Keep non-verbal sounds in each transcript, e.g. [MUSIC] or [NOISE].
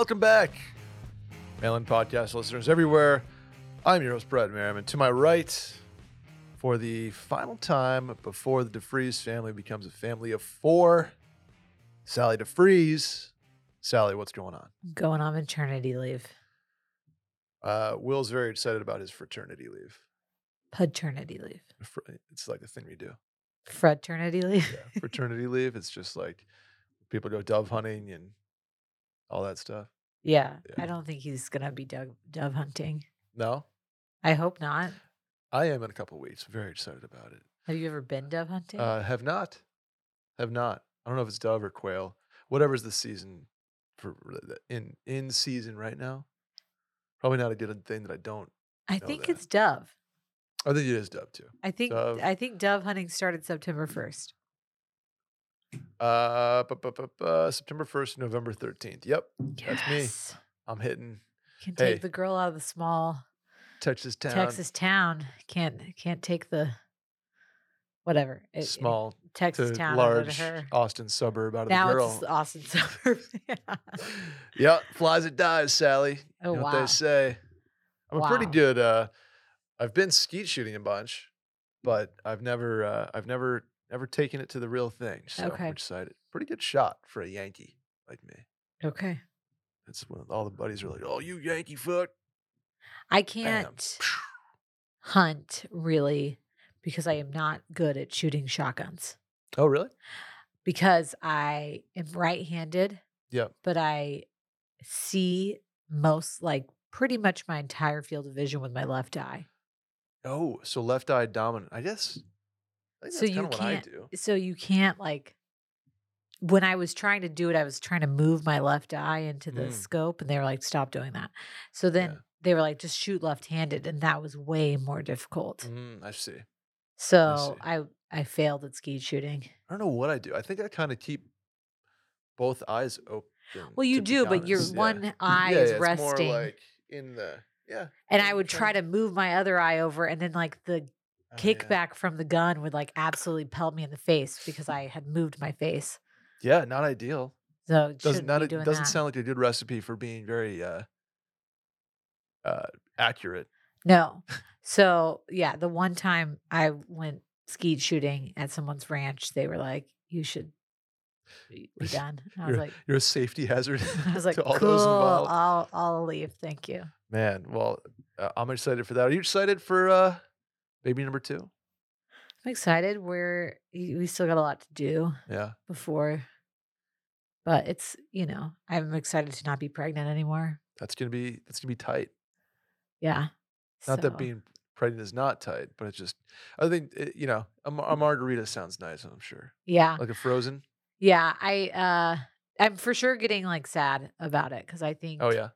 welcome back, Mail-In Podcast listeners everywhere. I'm your host, Brett Merriman. To my right, for the final time before the deFries family becomes a family of four, Sally deFries. Sally, what's going on? Going on maternity leave. Uh, Will's very excited about his fraternity leave. Paternity leave. Fr- It's like a thing we do. Fraternity leave. Yeah, fraternity leave. It's just like people go dove hunting and all that stuff. Yeah. Yeah. I don't think he's gonna be dove, dove hunting. No, I hope not. I am in a couple weeks. Very excited about it. Have you ever been dove hunting? Uh, have not, have not. I don't know if it's dove or quail. Whatever's the season for in in season right now. Probably not a good thing that I don't. I think that. it's dove. I think it is dove too. I think Dove. I think dove hunting started September first. Uh, bu- bu- bu- bu- September first, November thirteenth. Yep, That's me. I'm hitting Can Hey. take the girl out of the small Texas town. Texas town. Can't can't take the whatever. It- small Texas to town over to large her. Austin suburb out of Now the girl. it's the Austin [LAUGHS] suburb. yeah. [LAUGHS] yeah, flies it dies, Sally. Oh you know what wow. they say. I'm a pretty Wow. good. Uh, I've been skeet shooting a bunch, but I've never, uh, I've never, never taken it to the real thing. So Okay. I'm excited. Pretty good shot for a Yankee like me. Okay. It's when all the buddies are like, "Oh, you Yankee fuck." I can't hunt really because I am not good at shooting shotguns Oh, really? because I am right-handed, Yep. but I see most like pretty much my entire field of vision with my left eye. Oh, so left eye dominant. I guess. I So you kind of what I can't- do. So you can't like when I was trying to do it, I was trying to move my left eye into the Mm. scope and they were like, stop doing that. So then Yeah. they were like, just shoot left handed. And that was way more difficult. Mm, I see. So see. I, I failed at skeet shooting. I don't know what I do. I think I kind of keep both eyes open. Well, you do, but your. Yeah. one [LAUGHS] eye yeah, is resting. more like in the yeah. and I would try to move my other eye over, and then like the oh, yeah. kickback from the gun would like absolutely pelt me in the face because I had moved my face. Yeah, not ideal. So Doesn't shouldn't be it doing doesn't that. sound like a good recipe for being very uh uh accurate. No. [LAUGHS] So yeah, the one time I went skeet shooting at someone's ranch, they were like, "You should be [LAUGHS] done." I was You're, like, you're a safety hazard [LAUGHS] "I was like, cool. those involved. I'll I'll leave. Thank you." Man, well, uh, I'm excited for that. Are you excited for uh baby number 2? I'm excited. We're we still got a lot to do Yeah. before, but it's you know I'm excited to not be pregnant anymore. That's going to be that's going to be tight. Yeah. Not that being pregnant is not tight, but it's just I think it, you know, a, a margarita sounds nice, I'm sure. Yeah. Like a frozen. Yeah. I uh I'm for sure getting like sad about it because I think Oh yeah.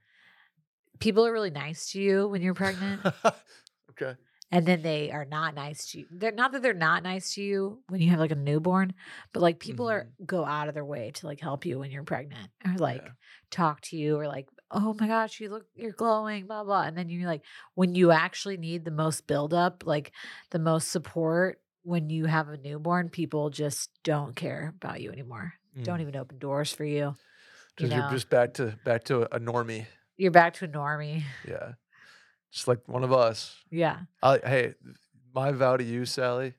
people are really nice to you when you're pregnant. [LAUGHS] okay. And then they are not nice to you. They're not that they're not nice to you when you have like a newborn, but like people are go out of their way to like help you when you're pregnant or like Yeah. talk to you or like, oh my gosh, you look you're glowing, blah blah. And then you're like, when you actually need the most buildup, like the most support when you have a newborn, people just don't care about you anymore. Don't Mm. even open doors for you. You Just, you're just back to back to a normie. you're back to a normie. Yeah. Just like one of us. Yeah. I, hey, my vow to you, Sally,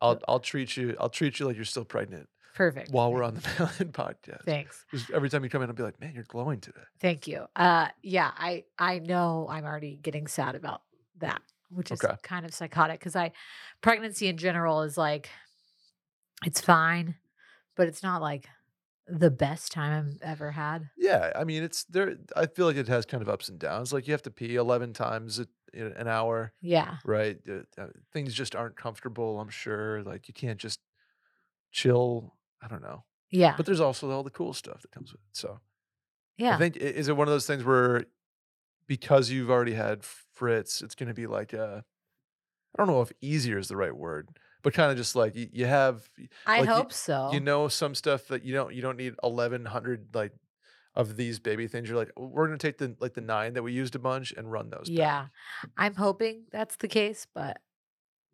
I'll I'll treat you I'll treat you like you're still pregnant Perfect. while we're on the [LAUGHS] Mail-In podcast. Thanks. Just every time you come in, I'll be like, man, you're glowing today. Thank you. Uh yeah, I I know I'm already getting sad about that, which is Okay. kind of psychotic because I pregnancy in general is like it's fine, but it's not like the best time I've ever had. Yeah, I mean, it's there. I feel like it has kind of ups and downs. Like you have to pee eleven times a, an hour, Yeah. right? Uh, uh, things just aren't comfortable. I'm sure. Like you can't just chill. I don't know. Yeah. But there's also all the cool stuff that comes with it. So yeah. I think is it one of those things where because you've already had Fritz, it's going to be like a. I don't know if easier is the right word, but kind of just like you, you have I like, you- hope so. you know some stuff that you don't you don't need 1100 like of these baby things you're like "Oh, we're going to take the like the nine that we used a bunch and run those back." yeah. I'm hoping that's the case, but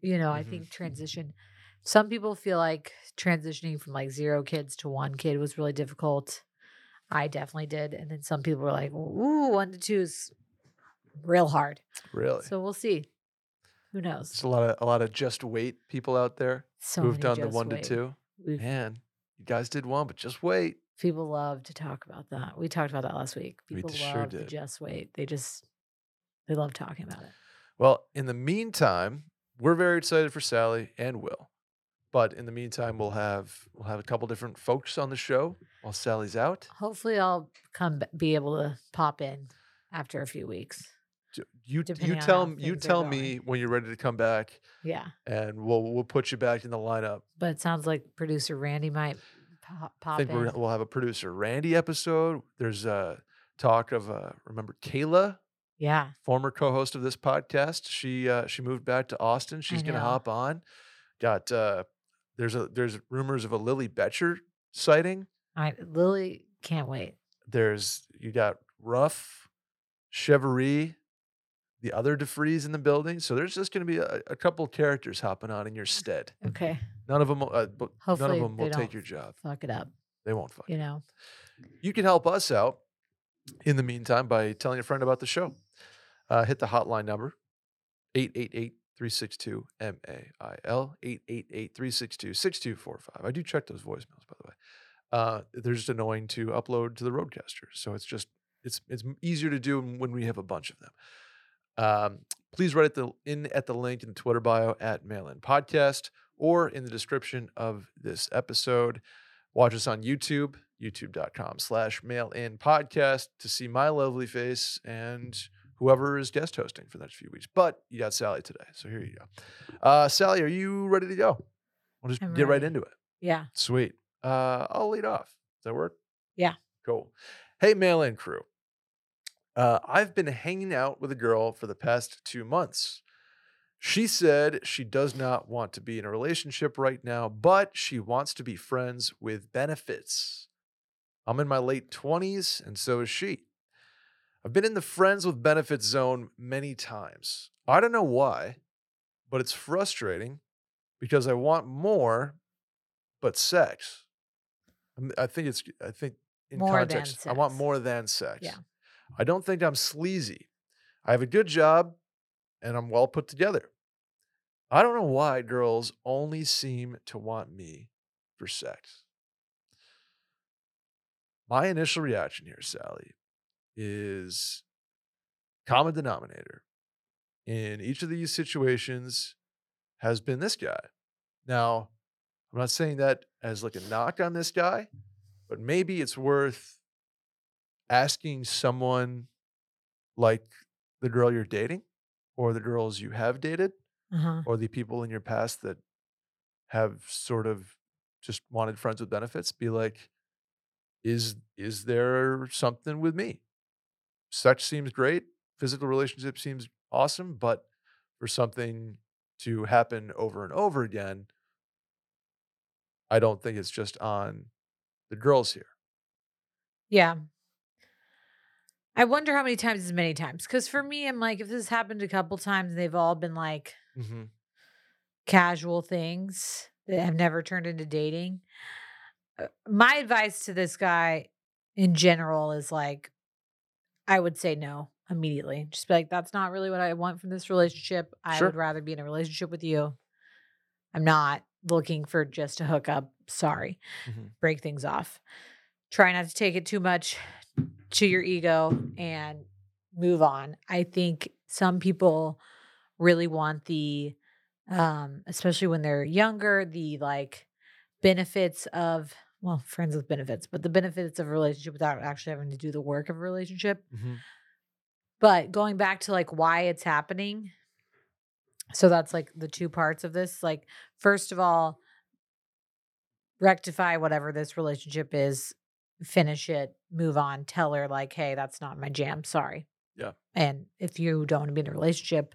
you know, I Mhm. think transition some people feel like transitioning from like zero kids to one kid was really difficult. I definitely did. And then some people were like, ooh, one to two is real hard. Really? So we'll see. Who knows? There's a lot of a lot of just wait people out there So who've done the one wait. to two. We've- Man, you guys did one, but just wait. People love to talk about that. We talked about that last week. We People sure love to just wait. They just they love talking about it. Well, in the meantime, we're very excited for Sally and Will. But in the meantime, we'll have we'll have a couple different folks on the show while Sally's out. Hopefully, I'll come be able to pop in after a few weeks. You you tell you tell me when you're ready to come back, Yeah, and we'll we'll put you back in the lineup. but it sounds like producer Randy might pop, I think in. we're, we'll have a producer Randy episode. There's uh, talk of uh, remember Kayla, yeah, former co-host of this podcast. She uh, she moved back to Austin. She's gonna hop on. Got uh, there's a there's rumors of a Lily Betcher sighting. I Lily can't wait. There's you got Ruff, Chevrolet, the other deFries in the building. So there's just gonna be a, a couple characters hopping on in your stead. Okay, None of them, uh, none of them will take your job. fuck it up. They won't fuck. You know, You can help us out in the meantime by telling a friend about the show. Uh, hit the hotline number 888 362 MAIL 888 362 6245. I do check those voicemails, by the way. Uh, they're just annoying to upload to the RodeCaster. So it's just, it's, it's easier to do when we have a bunch of them. Um, please write it the, in at the link in the Twitter bio at Mail In Podcast or in the description of this episode. Watch us on YouTube, youtube.com slash mail in podcast to see my lovely face and whoever is guest hosting for the next few weeks. But you got Sally today. So here you go. Uh, Sally, are you ready to go? We'll just I'm get right into it. yeah, Sweet. Uh, I'll lead off. Does that work? Yeah. Cool. Hey, mail in crew. Uh, I've been hanging out with a girl for the past two months. She said she does not want to be in a relationship right now, but she wants to be friends with benefits. I'm in my late 20s, and so is she. I've been in the friends with benefits zone many times. I don't know why, but it's frustrating because I want more, but sex. I'm- think it's, I think in More context, I want more than sex. Yeah. I don't think I'm sleazy. I have a good job and I'm well put together. I don't know why girls only seem to want me for sex. My initial reaction here, Sally, is common denominator in each of these situations has been this guy. Now, I'm not saying that as like a knock on this guy, but maybe it's worth asking someone like the girl you're dating or the girls you have dated uh-huh. or the people in your past that have sort of just wanted friends with benefits be like is is there something with me sex seems great physical relationship seems awesome but for something to happen over and over again i don't think it's just on the girls here yeah. I wonder how many times is many times. Because for me, I'm like, if this happened a couple times, they've all been like mm-hmm. casual things that have never turned into dating. Uh, My advice to this guy in general is like, I would say no immediately. Just be like, that's not really what I want from this relationship. I Sure. would rather be in a relationship with you. I'm not looking for just a hookup. Sorry. Mhm. Break things off. Try not to take it too much to your ego and move on. I think some people really want the um especially when they're younger the like benefits of well friends with benefits but the benefits of a relationship without actually having to do the work of a relationship Mm-hmm. but going back to like why it's happening so that's like the two parts of this like first of all rectify whatever this relationship is finish it move on tell her like hey that's not my jam sorry Yeah. and if you don't want to be in a relationship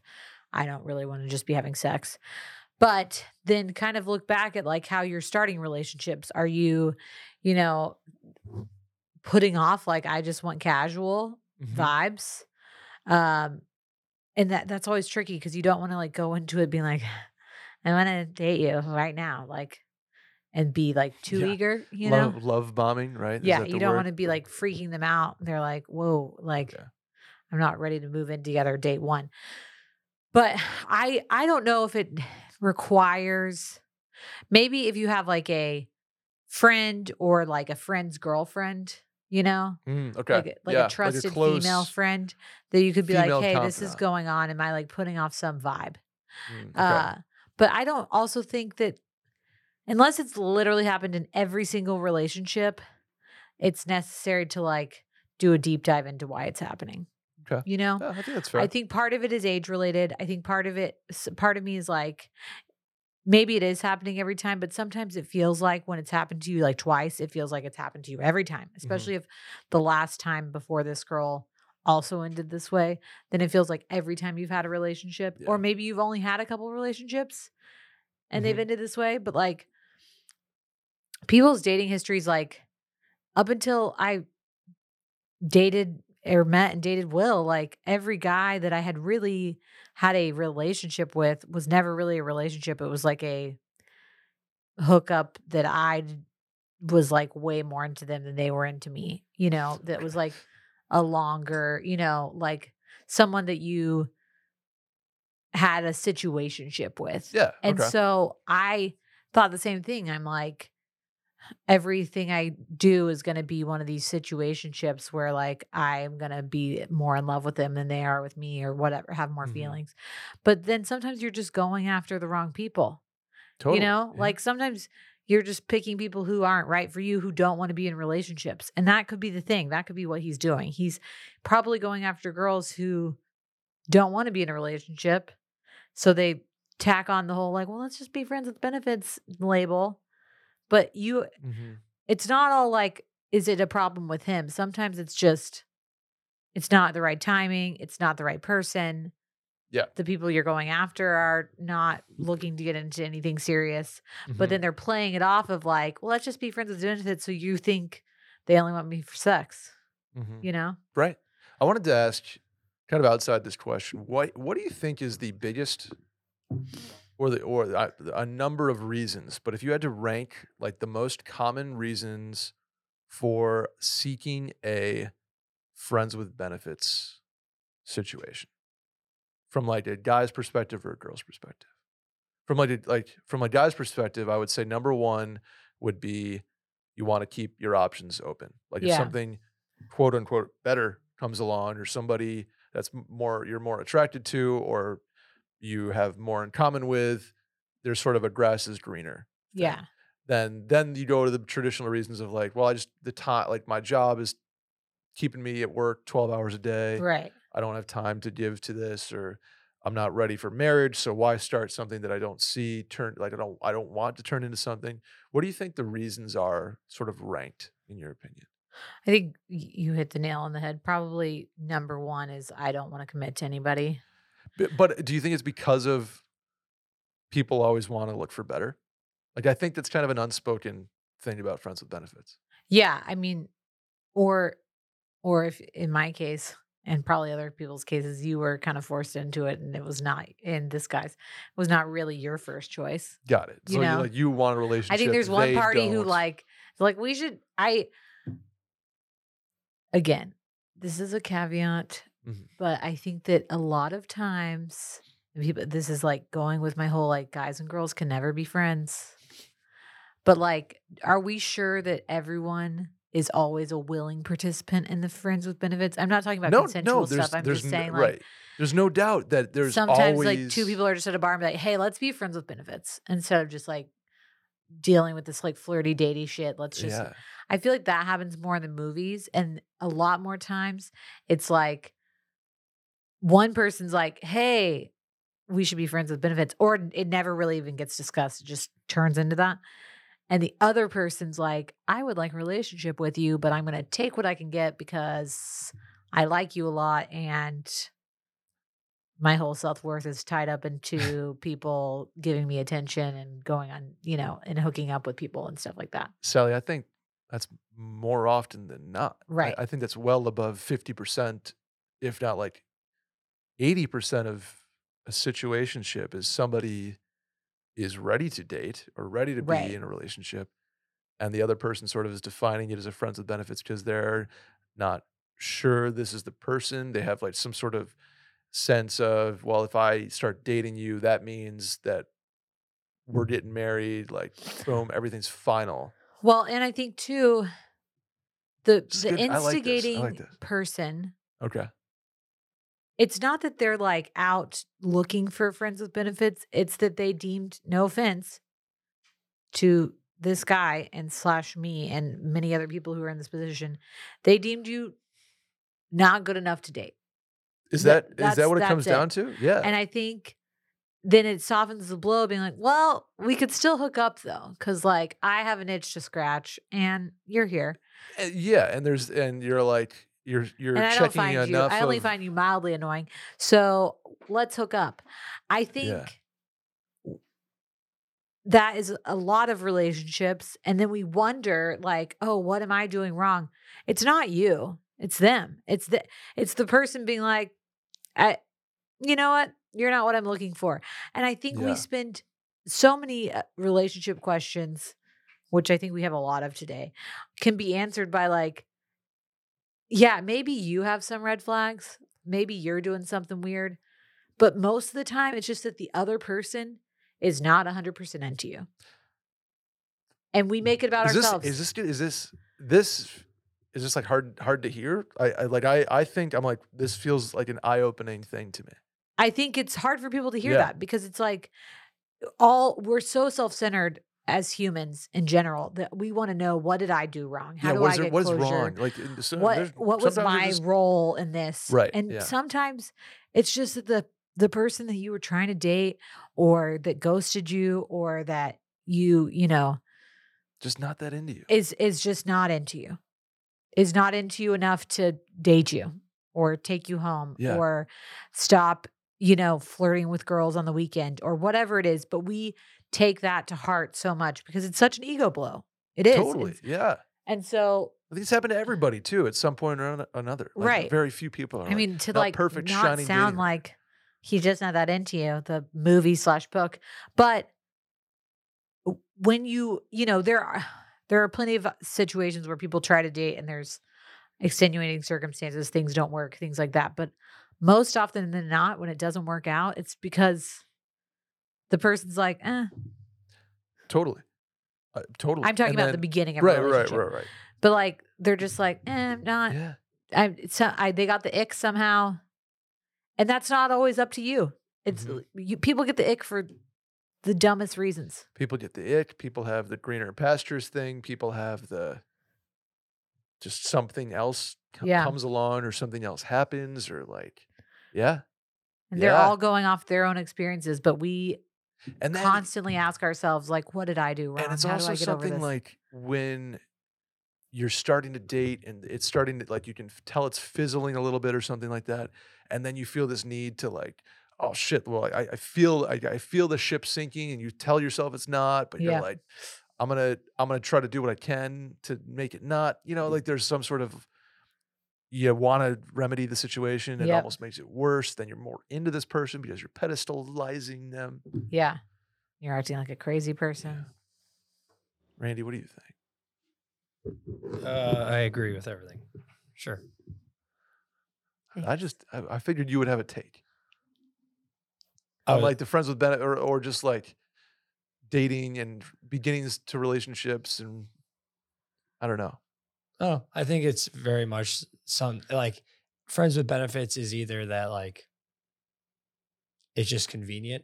i don't really want to just be having sex but then kind of look back at like how you're starting relationships are you you know putting off like i just want casual Mhm. vibes um and that that's always tricky because you don't want to like go into it being like i want to date you right now like and be like too Yeah. eager, you know? love, love bombing, right? Is yeah, you don't want to be like freaking them out. They're like, whoa, like. I'm not ready to move in together date one. But I I don't know if it requires maybe if you have like a friend or like a friend's girlfriend, you know, Mm, okay. like a- like yeah, a trusted close, female friend that you could be like, hey, this is going on. Am I like putting off some vibe? Mm, okay. Uh, but I don't also think that unless it's literally happened in every single relationship, it's necessary to like do a deep dive into why it's happening. Okay. You know? Yeah, I think that's fair. I think part of it is age related. I think part of it, part of me is like, maybe it is happening every time, but sometimes it feels like when it's happened to you like twice, it feels like it's happened to you every time, especially if the last time before this girl also ended this way, then it feels like every time you've had a relationship, Yeah. or maybe you've only had a couple relationships and they've Mhm. ended this way, but like people's dating histories, like up until I dated or met and dated Will, like every guy that I had really had a relationship with was never really a relationship. It was like a hookup that I was like way more into them than they were into me, you know, that was like a longer, you know, like someone that you had a situationship with. yeah. And okay. so I thought the same thing. I'm like, everything I do is going to be one of these situationships where like I'm going to be more in love with them than they are with me or whatever, have more Mhm. feelings. But then sometimes you're just going after the wrong people. totally. You know, yeah. like sometimes you're just picking people who aren't right for you, who don't want to be in relationships. And that could be the thing. That could be what he's doing. He's probably going after girls who don't want to be in a relationship. So they tack on the whole, like, well, let's just be friends with benefits label. But you, Mhm. it's not all like, is it a problem with him? Sometimes it's just, it's not the right timing. It's not the right person. Yeah. The people you're going after are not looking to get into anything serious but Mhm. then they're playing it off of like, well, let's just be friends with benefits. So you think they only want me for sex, Mhm. you know? Right. I wanted to ask, kind of outside this question, what what do you think is the biggest, or the or a, a number of reasons? But if you had to rank like the most common reasons for seeking a friends with benefits situation, from like a guy's perspective or a girl's perspective, from like a, like from a guy's perspective, I would say number one would be you want to keep your options open. Like if something quote unquote better comes along or somebody that's more you're more attracted to or you have more in common with there's sort of a grass is greener thing. Yeah. then then you go to the traditional reasons of like well i just the time like my job is keeping me at work 12 hours a day Right. i don't have time to give to this or i'm not ready for marriage so why start something that i don't see turn like i don't i don't want to turn into something what do you think the reasons are sort of ranked in your opinion I think you hit the nail on the head. Probably number one is I don't want to commit to anybody. But, do you think it's because of people always want to look for better? Like I think that's kind of an unspoken thing about friends with benefits. Yeah. I mean, or, or if in my case, and probably other people's cases, you were kind of forced into it and it was not, in this guy's, was not really your first choice. Got it. You so know, like you want a relationship. I think there's one party who don't. like like we should I again, this is a caveat, Mhm. but I think that a lot of times people this is like going with my whole like guys and girls can never be friends. But like are we sure that everyone is always a willing participant in the friends with benefits? I'm not talking about no, consensual no, stuff. I'm just no- saying like right. There's no doubt that there's sometimes always like two people are just at a bar and be like, hey, let's be friends with benefits instead of just like dealing with this like flirty datey shit. Let's just yeah. I feel like that happens more in the movies and a lot more times it's like one person's like, hey, we should be friends with benefits, or it never really even gets discussed. It just turns into that. And the other person's like, I would like a relationship with you, but I'm going to take what I can get because I like you a lot and my whole self worth is tied up [LAUGHS] into people giving me attention and going on, you know, and hooking up with people and stuff like that. Sally, I think that's more often than not. I- Right. I, think that's well above 50%, if not like 80% of a situationship is somebody is ready to date or ready to be Right. in a relationship, and the other person sort of is defining it as a friends with benefits because they're not sure this is the person. They have like some sort of sense of, well, if I start dating you, that means that we're getting married. Like, boom, everything's final. Well, and I think too, the the good. I like instigating like person, Okay. It's not that they're like out looking for friends with benefits. It's that they deemed, no offense, to this guy and slash me and many other people who are in this position, they deemed you not good enough to date. Is Th- that is that what it comes it. down to? Yeah. And I think then it softens the blow, being like, well, we could still hook up though, because like I have an itch to scratch and you're here. Uh, yeah, and there's and you're like you're you're and I don't checking find you, enough. I only of- find you mildly annoying. So let's hook up. I think that is a lot of relationships. And then we wonder, like, oh, what am I doing wrong? It's not you. It's them. It's the it's the person being like, I, you know what? You're not what I'm looking for. And I think Yeah. we spend so many uh, relationship questions, which I think we have a lot of today, can be answered by like, yeah, maybe you have some red flags. Maybe you're doing something weird. But most of the time, it's just that the other person is not 100% into you. And we make it about is this ourselves. is this is this this is this like hard hard to hear? I, I like I I think I'm like this feels like an eye opening thing to me. I think it's hard for people to hear Yeah. that because it's like all we're so self centered as humans in general that we want to know what did I do wrong? How yeah, do what I is there, get what is closure? wrong? Like in- so what what was my just- role in this? Right, And yeah. sometimes it's just that the the person that you were trying to date or that ghosted you or that you, you know, just not that into you. is is just not into you. Is not into you enough to date you or take you home Yeah. or stop, you know, flirting with girls on the weekend or whatever it is, but we take that to heart so much because it's such an ego blow. It is. Totally. It's- Yeah. And so it's happened to everybody too at some point or another. Like, Right. Very few people are I like, mean, to like perfect, not shining sound like he's just not that into you, the movie slash book. But when you, you know, there are [SIGHS] there are plenty of uh, situations where people try to date and there's extenuating circumstances, things don't work, things like that. But most often than not, when it doesn't work out, it's because the person's like, eh. totally. Uh, totally. I'm talking And about the beginning of right, right, right, right. But like they're just like, eh, I'm not. Yeah. I, not- I they got the ick somehow, and that's not always up to you. It's Mhm. you, people get the ick for the dumbest reasons. People get the ick. People have the greener pastures thing. People have the just something else co- Yeah. comes along or something else happens or like, yeah. And they're Yeah. all going off their own experiences, but we And then, constantly ask ourselves, like, what did I do wrong? and it's How also do I get something like when you're starting to date and it's starting to like you can tell it's fizzling a little bit or something like that and then you feel this need to like oh shit well i, I feel I, I feel the ship sinking and you tell yourself it's not but Yeah. you're like i'm gonna i'm gonna try to do what i can to make it not you know like there's some sort of you want to remedy the situation it Yep. almost makes it worse then you're more into this person because you're pedestalizing them yeah, you're acting like a crazy person. randy what do you think Uh, I agree with everything. Sure. i just i, I figured you would have a take I on was- like the friends with benefit or, or just like dating and beginnings to relationships and I don't know. Oh, I think it's very much some like friends with benefits is either that like it's just convenient.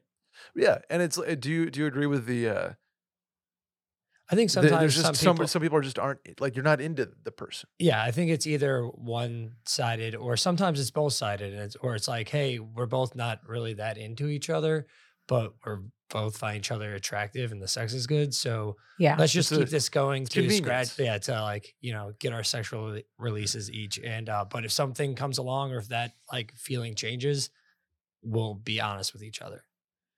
Yeah, and it's uh, do you do you agree with the uh I think the- sometimes there's some just some people, some people are just aren't like you're not into the person. yeah, I think it's either one sided or sometimes it's both sided, and it's or it's like, hey, we're both not really that into each other, but we're both find each other attractive and the sex is good, so Yeah, let's just It's a- keep this going to scratch yeah to like you know get our sexual releases each and uh but if something comes along or if that like feeling changes we'll be honest with each other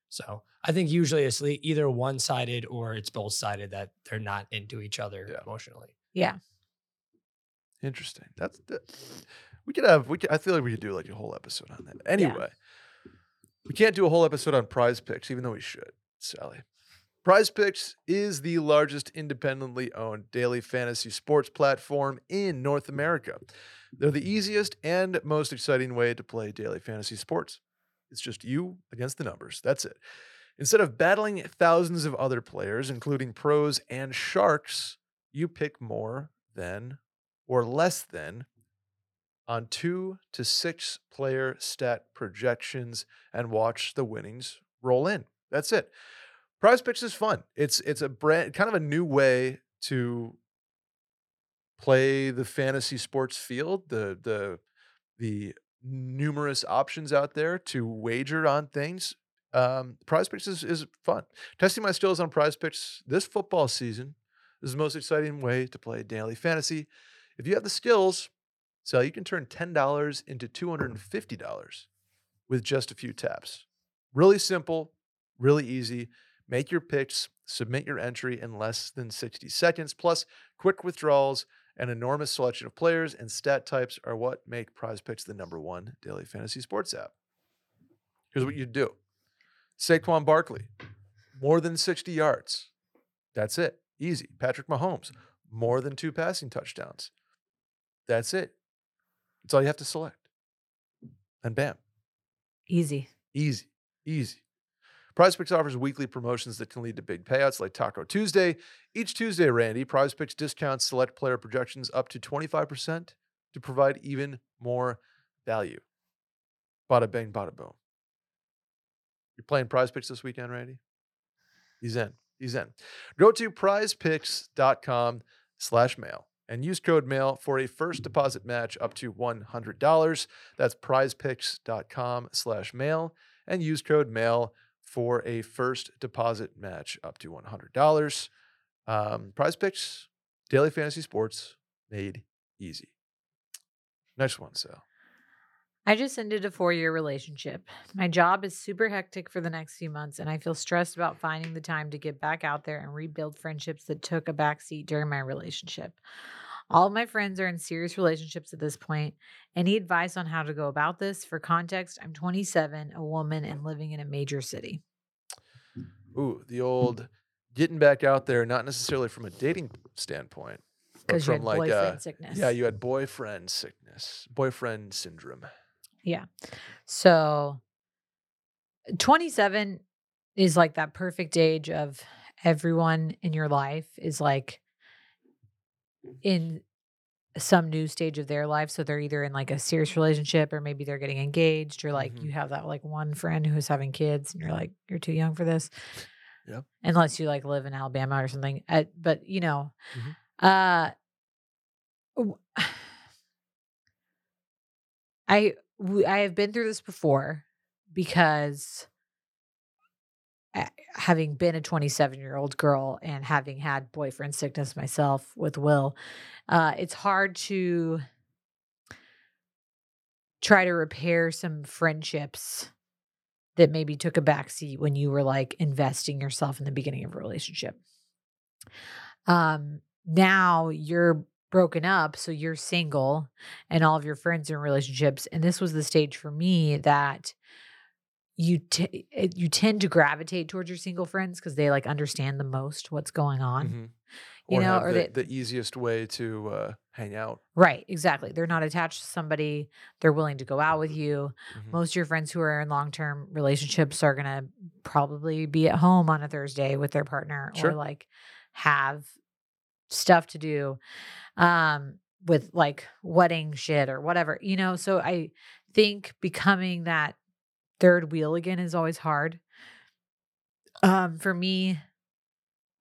so i think usually it's either one-sided or it's both-sided that they're not into each other Yeah. emotionally yeah. Interesting. That's that, we could have we could, I feel like we could do like a whole episode on that. Anyway, we can't do a whole episode on PrizePicks, even though we should, Sally. PrizePicks is the largest independently owned daily fantasy sports platform in North America. They're the easiest and most exciting way to play daily fantasy sports. It's just you against the numbers. That's it. Instead of battling thousands of other players, including pros and sharks, you pick more than or less than on two to six player stat projections and watch the winnings roll in. That's it. PrizePicks is fun. It's it's a brand kind of a new way to play the fantasy sports field. The the the numerous options out there to wager on things. Um, PrizePicks is, is fun. Testing my skills on PrizePicks this football season is the most exciting way to play daily fantasy. If you have the skills, so you can turn $10 into $250 with just a few taps. Really simple, really easy. Make your picks, submit your entry in less than 60 seconds, plus quick withdrawals. An enormous selection of players and stat types are what make PrizePicks the number one daily fantasy sports app. Here's what you do Saquon Barkley, more than 60 yards. That's it. Easy. Patrick Mahomes, more than two passing touchdowns. That's it. That's all you have to select. And bam, Easy. easy, easy. PrizePicks offers weekly promotions that can lead to big payouts like Taco Tuesday. Each Tuesday, Randy, PrizePicks discounts select player projections up to 25% to provide even more value. Bada bang, bada boom. You're playing PrizePicks this weekend, Randy? He's in. He's in. Go to prizepicks.com slash mail and use code mail for a first deposit match up to $100. That's prizepicks.com slash mail and use code mail for a first deposit match up to $100. Um, PrizePicks, daily fantasy sports made easy. Next one, Sal. I just ended a four year relationship. My job is super hectic for the next few months, and I feel stressed about finding the time to get back out there and rebuild friendships that took a backseat during my relationship. All of my friends are in serious relationships at this point. Any advice on how to go about this? For context, I'm 27, a woman, and living in a major city. Ooh, the old getting back out there, not necessarily from a dating standpoint, but from had like boyfriend uh, sickness. yeah, you had boyfriend sickness, boyfriend syndrome. So 27 is like that perfect age of everyone in your life is like in some new stage of their life. So they're either in like a serious relationship or maybe they're getting engaged or like Mhm. you have that like one friend who's having kids and you're like, you're too young for this. Yep. Unless you like live in Alabama or something. Uh, but you know, Mhm. uh, [SIGHS] I I have been through this before because having been a 27 year old girl and having had boyfriend sickness myself with Will, uh, it's hard to try to repair some friendships that maybe took a backseat when you were like investing yourself in the beginning of a relationship. Um, now you're broken up, so you're single, and all of your friends are in relationships. And this was the stage for me that you t- you tend to gravitate towards your single friends because they like understand the most what's going on. Mhm. You or know, or the, they- the easiest way to uh, hang out. Right, exactly. They're not attached to somebody. They're willing to go out with you. Mhm. Most of your friends who are in long term relationships are going to probably be at home on a Thursday with their partner Sure. or like have stuff to do um, with like wedding shit or whatever, you know? So I think becoming that third wheel again is always hard. Um, for me,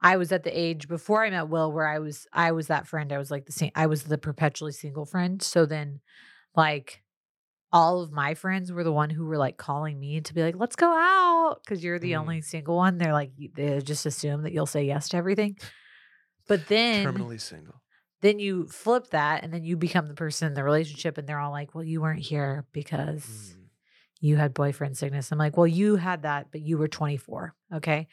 I was at the age before I met Will where I was I was that friend. I was like the same I was the perpetually single friend. So then like all of my friends were the one who were like calling me to be like, let's go out. Cause you're the Mm. only single one. They're like, they just assume that you'll say yes to everything. But then Terminally single. then you flip that and then you become the person in the relationship and they're all like, Well, you weren't here because Mm. you had boyfriend sickness. I'm like, well, you had that, but you were 24. Okay.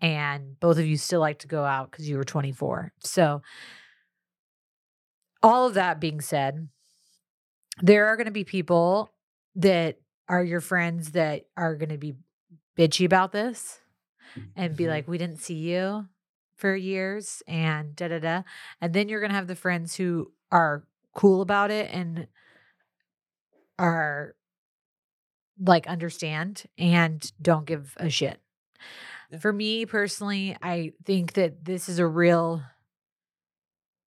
And both of you still like to go out because you were 24. So, all of that being said, there are going to be people that are your friends that are going to be bitchy about this. and be Mhm. like, we didn't see you for years and da da da. And then you're going to have the friends who are cool about it and are like understand and don't give a shit. Yeah. For me personally, I think that this is a real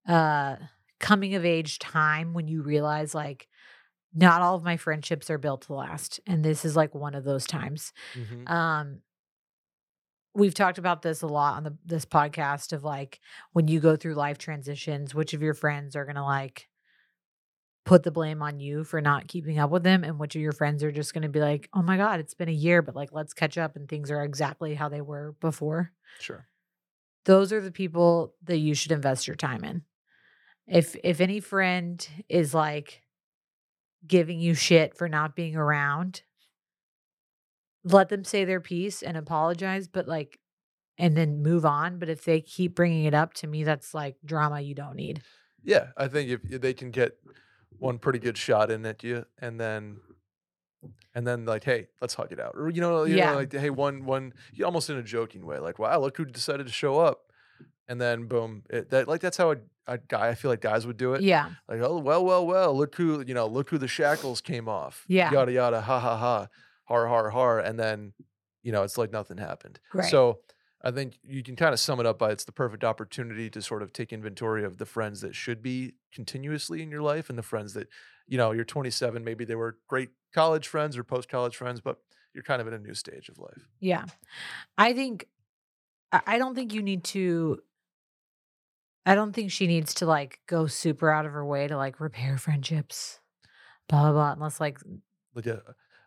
uh coming of age time when you realize like not all of my friendships are built to last and this is like one of those times. Mhm. Um we've talked about this a lot on the this podcast of like when you go through life transitions, which of your friends are going to like put the blame on you for not keeping up with them and which of your friends are just going to be like, "Oh my god, it's been a year, but like let's catch up and things are exactly how they were before." Sure. Those are the people that you should invest your time in. If if any friend is like giving you shit for not being around, let them say their piece and apologize, but like, and then move on. But if they keep bringing it up to me, that's like drama you don't need. Yeah, I think if they can get one pretty good shot in at you, and then and then like, hey, let's hug it out, or you know, you Yeah. know, like, hey, one one, you almost in a joking way, like, wow, look who decided to show up, and then boom, it, that like that's how a, a guy, I feel like guys would do it, Yeah. like, oh well, well, well, look who you know, look who the shackles came off, Yeah. yada yada, ha ha ha, har har har, and then you know, it's like nothing happened. Right. So I think you can kind of sum it up by it's the perfect opportunity to sort of take inventory of the friends that should be continuously in your life and the friends that, you know, you're 27, maybe they were great college friends or post college friends, but you're kind of in a new stage of life. Yeah. I think, I I don't think you need to, I don't think she needs to like go super out of her way to like repair [LAUGHS] friendships, blah, blah, blah. Unless like, Like a,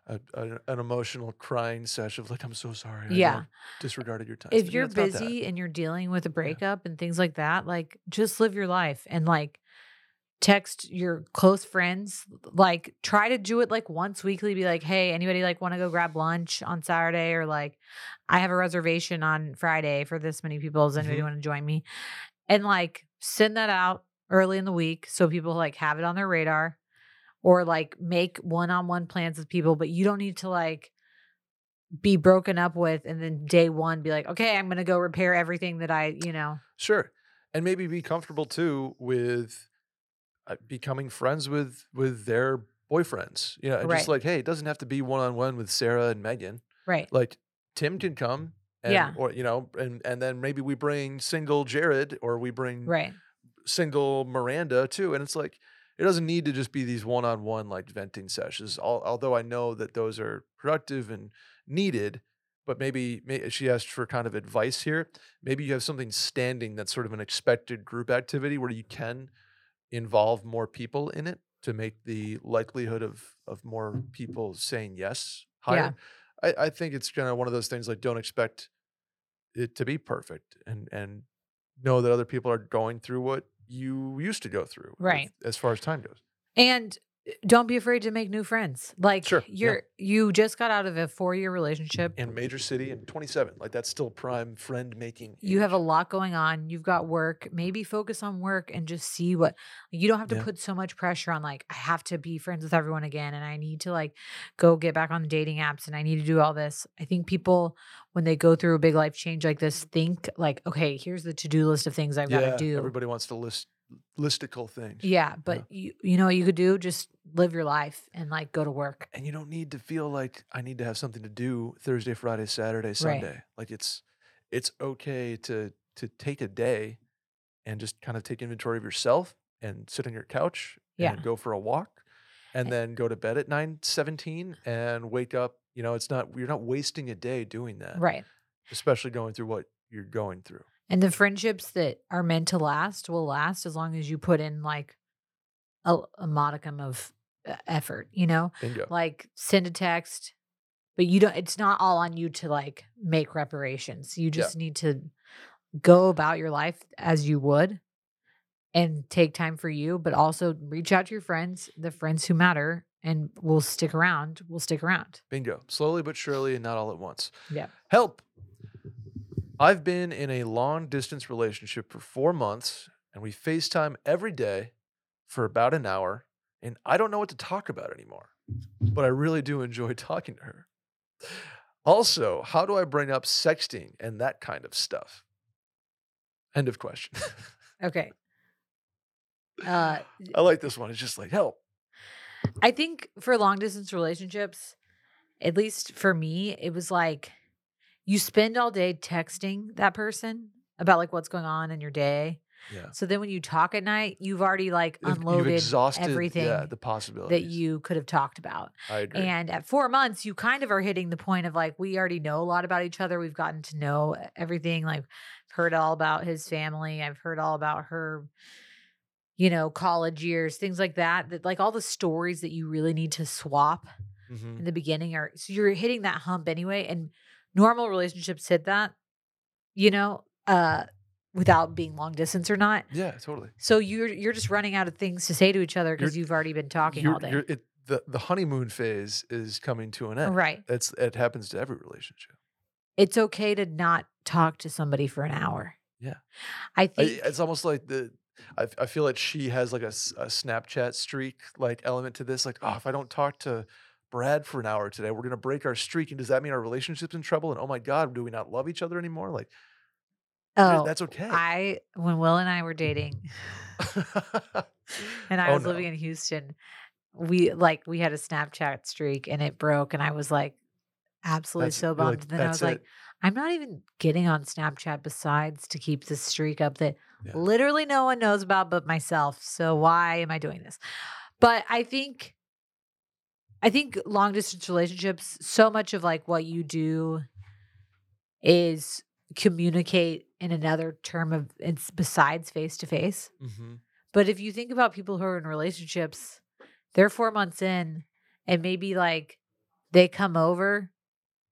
a, a- an emotional crying session of like, I'm so sorry. I, Yeah. disregarded your time. if you're busy and you're dealing with a breakup and things like that, like just live your life and like text your close friends. Like try to do it like once weekly. Be like, hey, anybody like want to go grab lunch on Saturday or like I have a reservation on Friday for this many people. Does anybody Mhm. want to join me? And like send that out early in the week so people like have it on their radar or like make one-on-one plans with people, but you don't need to like be broken up with and then day one be like, okay, I'm gonna go repair everything that I, you know. Sure. And maybe be comfortable too with uh, becoming friends with with their boyfriends. You know, and just like, hey, it doesn't have to be one on one with Sarah and Megan. Right. Like Tim can come and Yeah. or you know, and and then maybe we bring single Jared or we bring Right. single Miranda too. And it's like it doesn't need to just be these one on one like venting sessions. Although I know that those are productive and needed. But maybe may, she asked for kind of advice here. Maybe you have something standing that's sort of an expected group activity where you can involve more people in it to make the likelihood of of more people saying yes higher. I, I think it's kind of one of those things like don't expect it to be perfect and and know that other people are going through what you used to go through Right. as far as time goes And don't be afraid to make new friends. Like Sure, you're you just got out of a four year relationship. in a major city and 27 like that's still prime friend making You have a lot going on. You've got work. Maybe focus on work and just see what you don't have to Yeah. put so much pressure on like I have to be friends with everyone again and I need to like go get back on the dating apps and I need to do all this. I think people when they go through a big life change like this think like okay, here's the to-do list of things I've got to do. everybody wants to list listicle things Yeah, but you you know what you could do just live your life and like go to work. and you don't need to feel like I need to have something to do Thursday, Friday, Saturday, Sunday. Like it's it's okay to to take a day and just kind of take inventory of yourself and sit on your couch Yeah. and go for a walk and then go to bed at 9 17 and wake up. You know, it's not you're not wasting a day doing that. Right. Especially going through what you're going through. And the friendships that are meant to last will last as long as you put in like a, a modicum of uh, effort, you know? Bingo. Like send a text, but you don't it's not all on you to like make reparations. You just need to go about your life as you would and take time for you, but also reach out to your friends, the friends who matter and will stick around, will stick around. Bingo. Slowly but surely and not all at once. Yeah. Help. I've been in a long distance relationship for four months and we FaceTime every day for about an hour. And I don't know what to talk about anymore, but I really do enjoy [LAUGHS] talking to her. Also, how do I bring up sexting and that kind of stuff? End of question. [LAUGHS] Okay. Uh, I like this one. It's just like help. I think for long distance relationships, at least for me, it was like you spend all day texting that person about like what's going on in your day. Yeah. So then when you talk at night, you've already like unloaded everything yeah, the possibilities. that you could have talked about. I agree. And at four months, you kind of are hitting the point of like, we already know a lot about each other. We've gotten to know everything. Like, heard all about his family. I've heard all about her, you know, college years, things like that. That like all the stories that you really need to swap Mhm. in the beginning are so you're hitting that hump anyway. And normal relationships hit that, you know, uh, without being long distance or not. Yeah, totally. So you're you're just running out of things to say to each other because you've already been talking all day. it, the, the honeymoon phase is coming to an end. Right. It's it happens to every relationship. it's okay to not talk to somebody for an hour. Yeah. I I, think it's almost like the I, I feel like she has like a, a Snapchat streak like element to this. Like, oh, if I don't talk to Brad for an hour today, we're gonna break our streak. And does that mean our relationship's in trouble? And oh my God, do we not love each other anymore? Like, oh, that's okay. I when Will and I were dating [LAUGHS] and I Oh, was living in Houston, we like we had a Snapchat streak and it broke and I was like absolutely That's- so bummed. like, then I "That's was like. I'm not even getting on Snapchat besides to keep this streak up that Yeah. literally no one knows about but myself. So why am I doing this? But I think I think long distance relationships, so much of like what you do is communicate in another term of it's besides face to face. Mhm. But if you think about people who are in relationships, they're four months in and maybe like they come over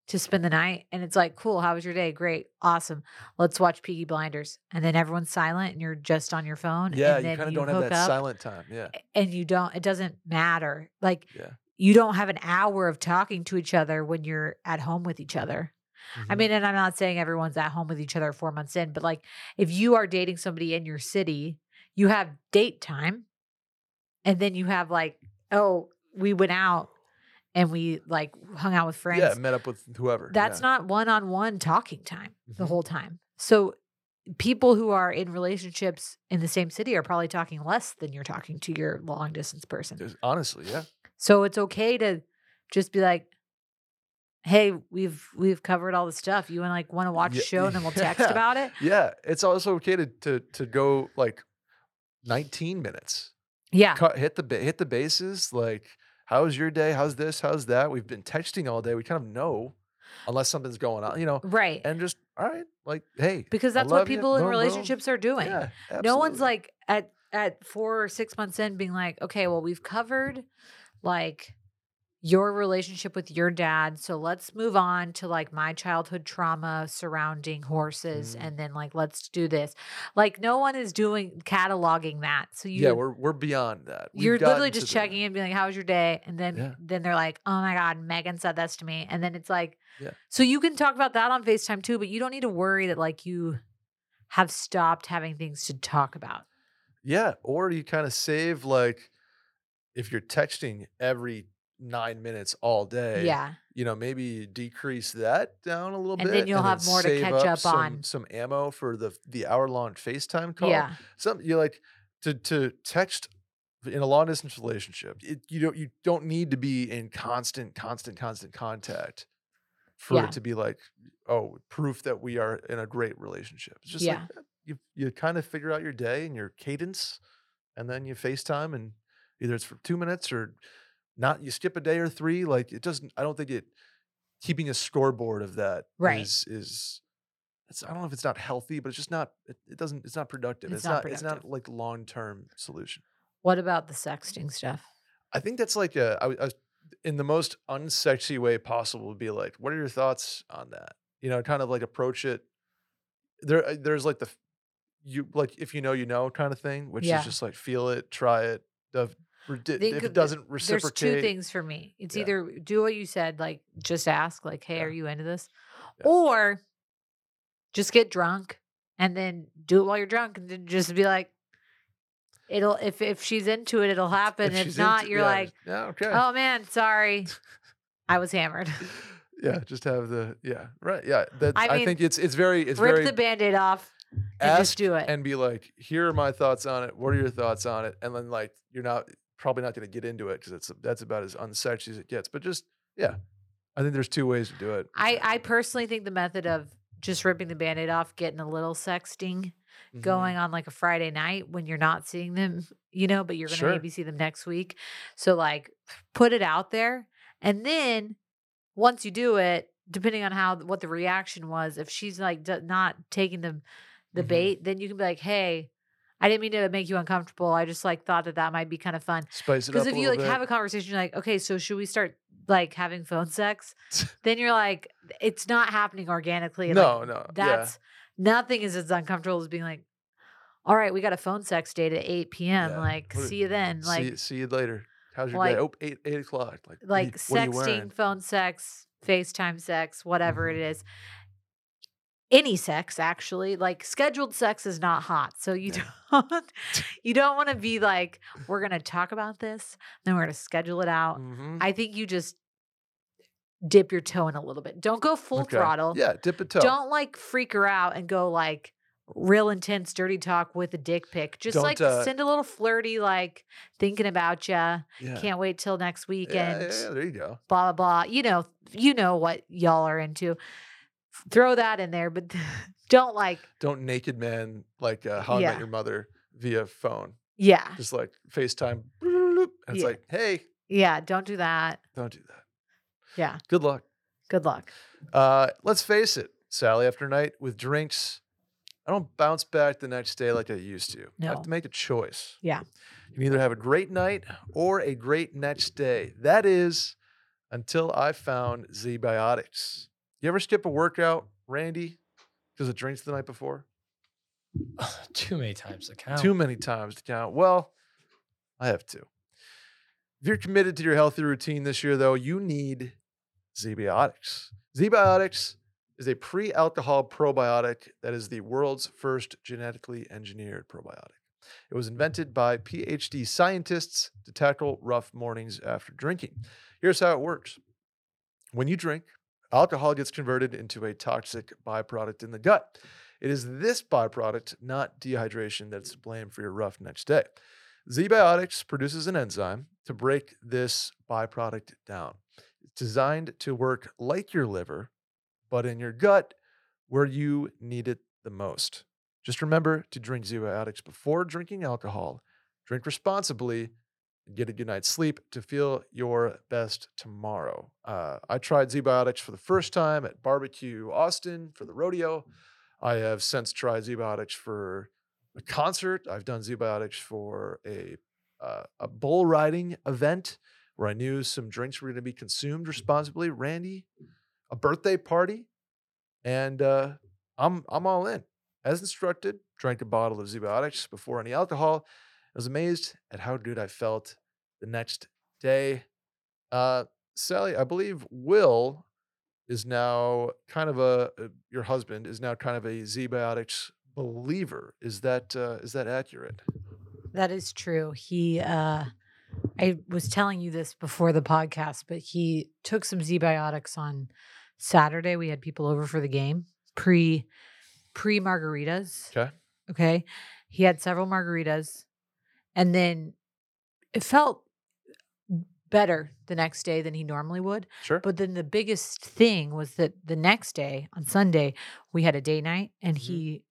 to spend the night and it's like, cool, how was your day? Great, awesome. Let's watch Peaky Blinders. And then everyone's silent and you're just on your phone. Yeah, and you then kind of don't have hook that up silent time. Yeah. And you don't, it doesn't matter. Like Yeah. You don't have an hour of talking to each other when you're at home with each other. I Mhm. mean, and I'm not saying everyone's at home with each other four months in, but like if you are dating somebody in your city, you have date time. And then you have like, oh, we went out and we like hung out with friends. yeah, met up with whoever. That's yeah. not one on one talking time the Mhm. whole time. So people who are in relationships in the same city are probably talking less than you're talking to your long distance person. There's- honestly, yeah. So it's okay to just be like, "Hey, we've we've covered all the stuff. You want like want to watch Yeah, a show, and then we'll [LAUGHS] text yeah. about it." Yeah, it's also okay to to to go like 19 minutes. Yeah, Cut, hit the hit the bases. Like, how's your day? How's this? How's that? We've been texting all day. We kind of know, unless something's going on, you know. right. And just all right, like, hey, Because that's what people in boom, boom. relationships are doing. Yeah, no one's like at at four or six months in being like, okay, well, we've covered like your relationship with your dad. So let's move on to like my childhood trauma surrounding horses. Mhm. And then like, let's do this. Like, no one is doing cataloging that. So you, yeah, we're we're beyond that. We've you're literally just the- checking in, being like, "How was your day?" And then Yeah. then they're like, "Oh my god, Megan said this to me," and then it's like, Yeah. so you can talk about that on Facetime too, but you don't need to worry that like you have stopped having things to talk about. Yeah, or you kind of save like if you're texting every nine minutes all day. yeah, you know, maybe decrease that down a little bit And bit, then you'll have more to catch up some, on. Some ammo for the the hour long FaceTime call. yeah, some you like to to text in a long distance relationship. It, you don't you don't need to be in constant, constant, constant contact for Yeah. it to be like, oh, proof that we are in a great relationship. It's just Yeah. like you you kind of figure out your day and your cadence, and then you FaceTime and either it's for two minutes or not. You skip a day or three. Like it doesn't. I don't think it keeping a scoreboard of that Right. is is. It's, I don't know if it's not healthy, but it's just not. It, it doesn't. It's not productive. It's It's, not not. It's not like long term solution. What about the sexting stuff? I think that's like a. I, I was- in the most unsexy way possible would be like, what are your thoughts on that? You know, kind of like approach it. There, uh, there's like the, you like if you know you know kind of thing, which Yeah. is just like feel it, try it. If it doesn't reciprocate. There's two things for me. It's Yeah. either do what you said, like just ask, like, "Hey, Yeah. are you into this?" Yeah. Or just get drunk and then do it while you're drunk, and then just be like, "It'll if if she's into it, it'll [LAUGHS] happen. If, she's not, into- you're like." okay. Oh man, sorry. [LAUGHS] I was hammered. Yeah, just have the yeah right yeah. That I I, think it's it's very it's Rip very the band-aid off and ask just do it. and be like, here are my thoughts on it. What are your thoughts on it? And then like you're not probably not going to get into it because it's that's about as unsexy as it gets. But just yeah, I think there's two ways to do it. I, I personally think the method of just ripping the band-aid off, getting a little sexting Mhm. going on like a Friday night when you're not seeing them, you know, but you're gonna Sure. maybe see them next week. So like put it out there. And then once you do it, depending on how what the reaction was, if she's like not taking the the Mhm. bait, then you can be like, hey, I didn't mean to make you uncomfortable. I just like thought that that might be kind of fun. Spice it up Because if you like bit. have a conversation, you're like, okay, so should we start like having phone sex? [LAUGHS] then you're like, it's not happening organically. no, like, no, yeah. That's nothing is as uncomfortable as being like, all right, we got a phone sex date at 8 p.m. Yeah. Like, What- see you then. Like, see, see you later. How's your like- day? Oh, eight, eight o'clock. Like, like you- what are you sexting, phone sex, FaceTime sex, whatever Mhm. it is. Any sex, actually, like scheduled sex is not hot. So you [LAUGHS] don't you don't want to be like, we're gonna talk about this, then we're gonna schedule it out. Mhm. I think you just dip your toe in a little bit. Don't go full Okay. throttle. Yeah, dip a toe. Don't like freak her out and go like real intense dirty talk with a dick pic. Just Don't, like uh, send a little flirty, like thinking about you. yeah. Can't wait till next yeah, weekend. yeah, yeah, there you go. Blah blah blah. You know, you know what y'all are into. Throw that in there, but [LAUGHS] don't like, Don't naked man like uh, how I Yeah. met your mother via phone. yeah, Just like FaceTime. And it's Yeah. like, hey, yeah. Don't do that. don't do that. Yeah. Good luck. Good luck. Uh, let's face it, Sally, after night with drinks, I don't bounce back the next day like I used to. No. I have to make a choice. Yeah. You can either have a great night or a great next day. That is until I found ZBiotics. You ever skip a workout, Randy, because of drinks the night before? [SIGHS] Too many times to count. Too many times to count. Well, I have two. If you're committed to your healthy routine this year, though, you need ZBiotics. ZBiotics is a pre alcohol probiotic that is the world's first genetically engineered probiotic. It was invented by PhD scientists to tackle rough mornings after drinking. Here's how it works when you drink, alcohol gets converted into a toxic byproduct in the gut. It is this byproduct, not dehydration, that's to blame for your rough next day. ZBiotics produces an enzyme to break this byproduct down. It's designed to work like your liver, but in your gut where you need it the most. Just remember to drink ZBiotics before drinking alcohol. Drink responsibly get a good night's sleep to feel your best tomorrow. Uh, I tried ZBiotics for the first time at Barbecue Austin for the rodeo. I have since tried ZBiotics for a concert. I've done ZBiotics for a uh, a bull riding event where I knew some drinks were going to be consumed responsibly. Randy, a birthday party, and uh, I'm I'm all in. As instructed, drank a bottle of ZBiotics before any alcohol. I was amazed at how good I felt the next day. Uh, Sally, I believe Will is now kind of a uh, your husband is now kind of a ZBiotics believer. Is that uh, is that accurate? That is true. He uh I was telling you this before the podcast, but he took some ZBiotics on Saturday. We had people over for the game, pre pre margaritas. Okay. Okay. He had several margaritas and then it felt better the next day than he normally would. Sure. But then the biggest thing was that the next day on Sunday, we had a day night and Mhm. he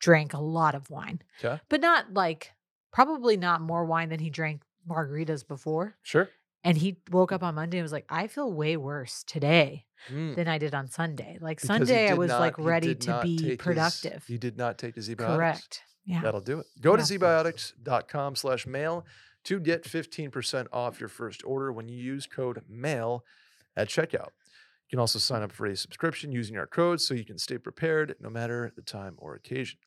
drank a lot of wine, Okay. but not like probably not more wine than he drank margaritas before. Sure. And he woke up on Monday and was like, I feel way worse today Mm. than I did on Sunday. Like Because Sunday, I was not- like ready to be take his- productive. he did not take his ZBiotics. Correct. Yeah. That'll do it. Go to zbiotics.com slash mail to get 15% off your first order when you use code MAIL at checkout. You can also sign up for a subscription using our code so you can stay prepared no matter the time or occasion.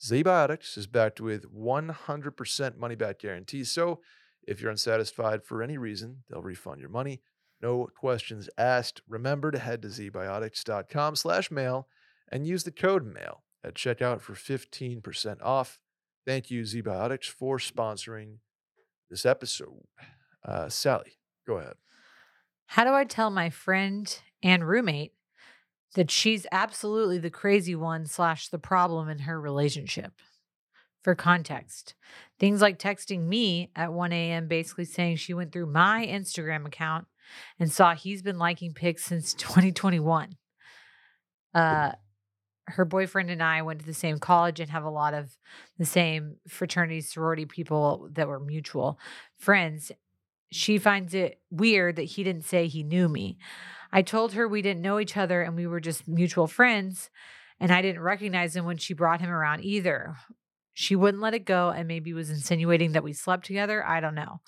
ZBiotics is backed with 100% money back guarantee. So if you're unsatisfied for any reason, they'll refund your money. No questions asked. Remember to head to zbiotics.com slash mail and use the code MAIL at checkout for 15% off. Thank you, ZBiotics, for sponsoring this episode. Uh, Sally, go ahead. How do I tell my friend and roommate that she's absolutely the crazy one slash the problem in her relationship. For context, things like texting me at 1 a.m., basically saying she went through my Instagram account and saw he's been liking pics since [LAUGHS] 2021. Uh, her boyfriend and I went to the same college and have a lot of the same fraternity sorority people that were mutual friends. She finds it weird that he didn't say he knew me. I told her we didn't know each other and we were just mutual friends, and I didn't recognize him when she brought him around either. She wouldn't let it go and maybe was insinuating that we slept together. I don't know.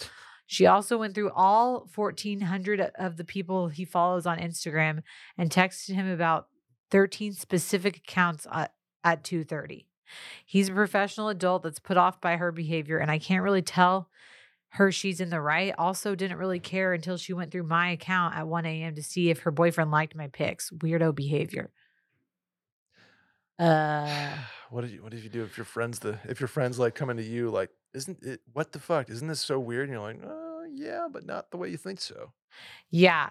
She also went through all 1,400 of the people he follows on Instagram and texted him about 13 specific accounts at, at 2.30. He's a professional adult that's put off by her behavior, and I can't really tell her she's in the right. Also, didn't really care until she went through my account at 1 a.m. to see if her boyfriend liked my pics. Weirdo behavior. Uh, [SIGHS] what did you what did you do if your friends the if your friends like coming to you like isn't it what the fuck isn't this so weird and you're like uh yeah but not the way you think so yeah.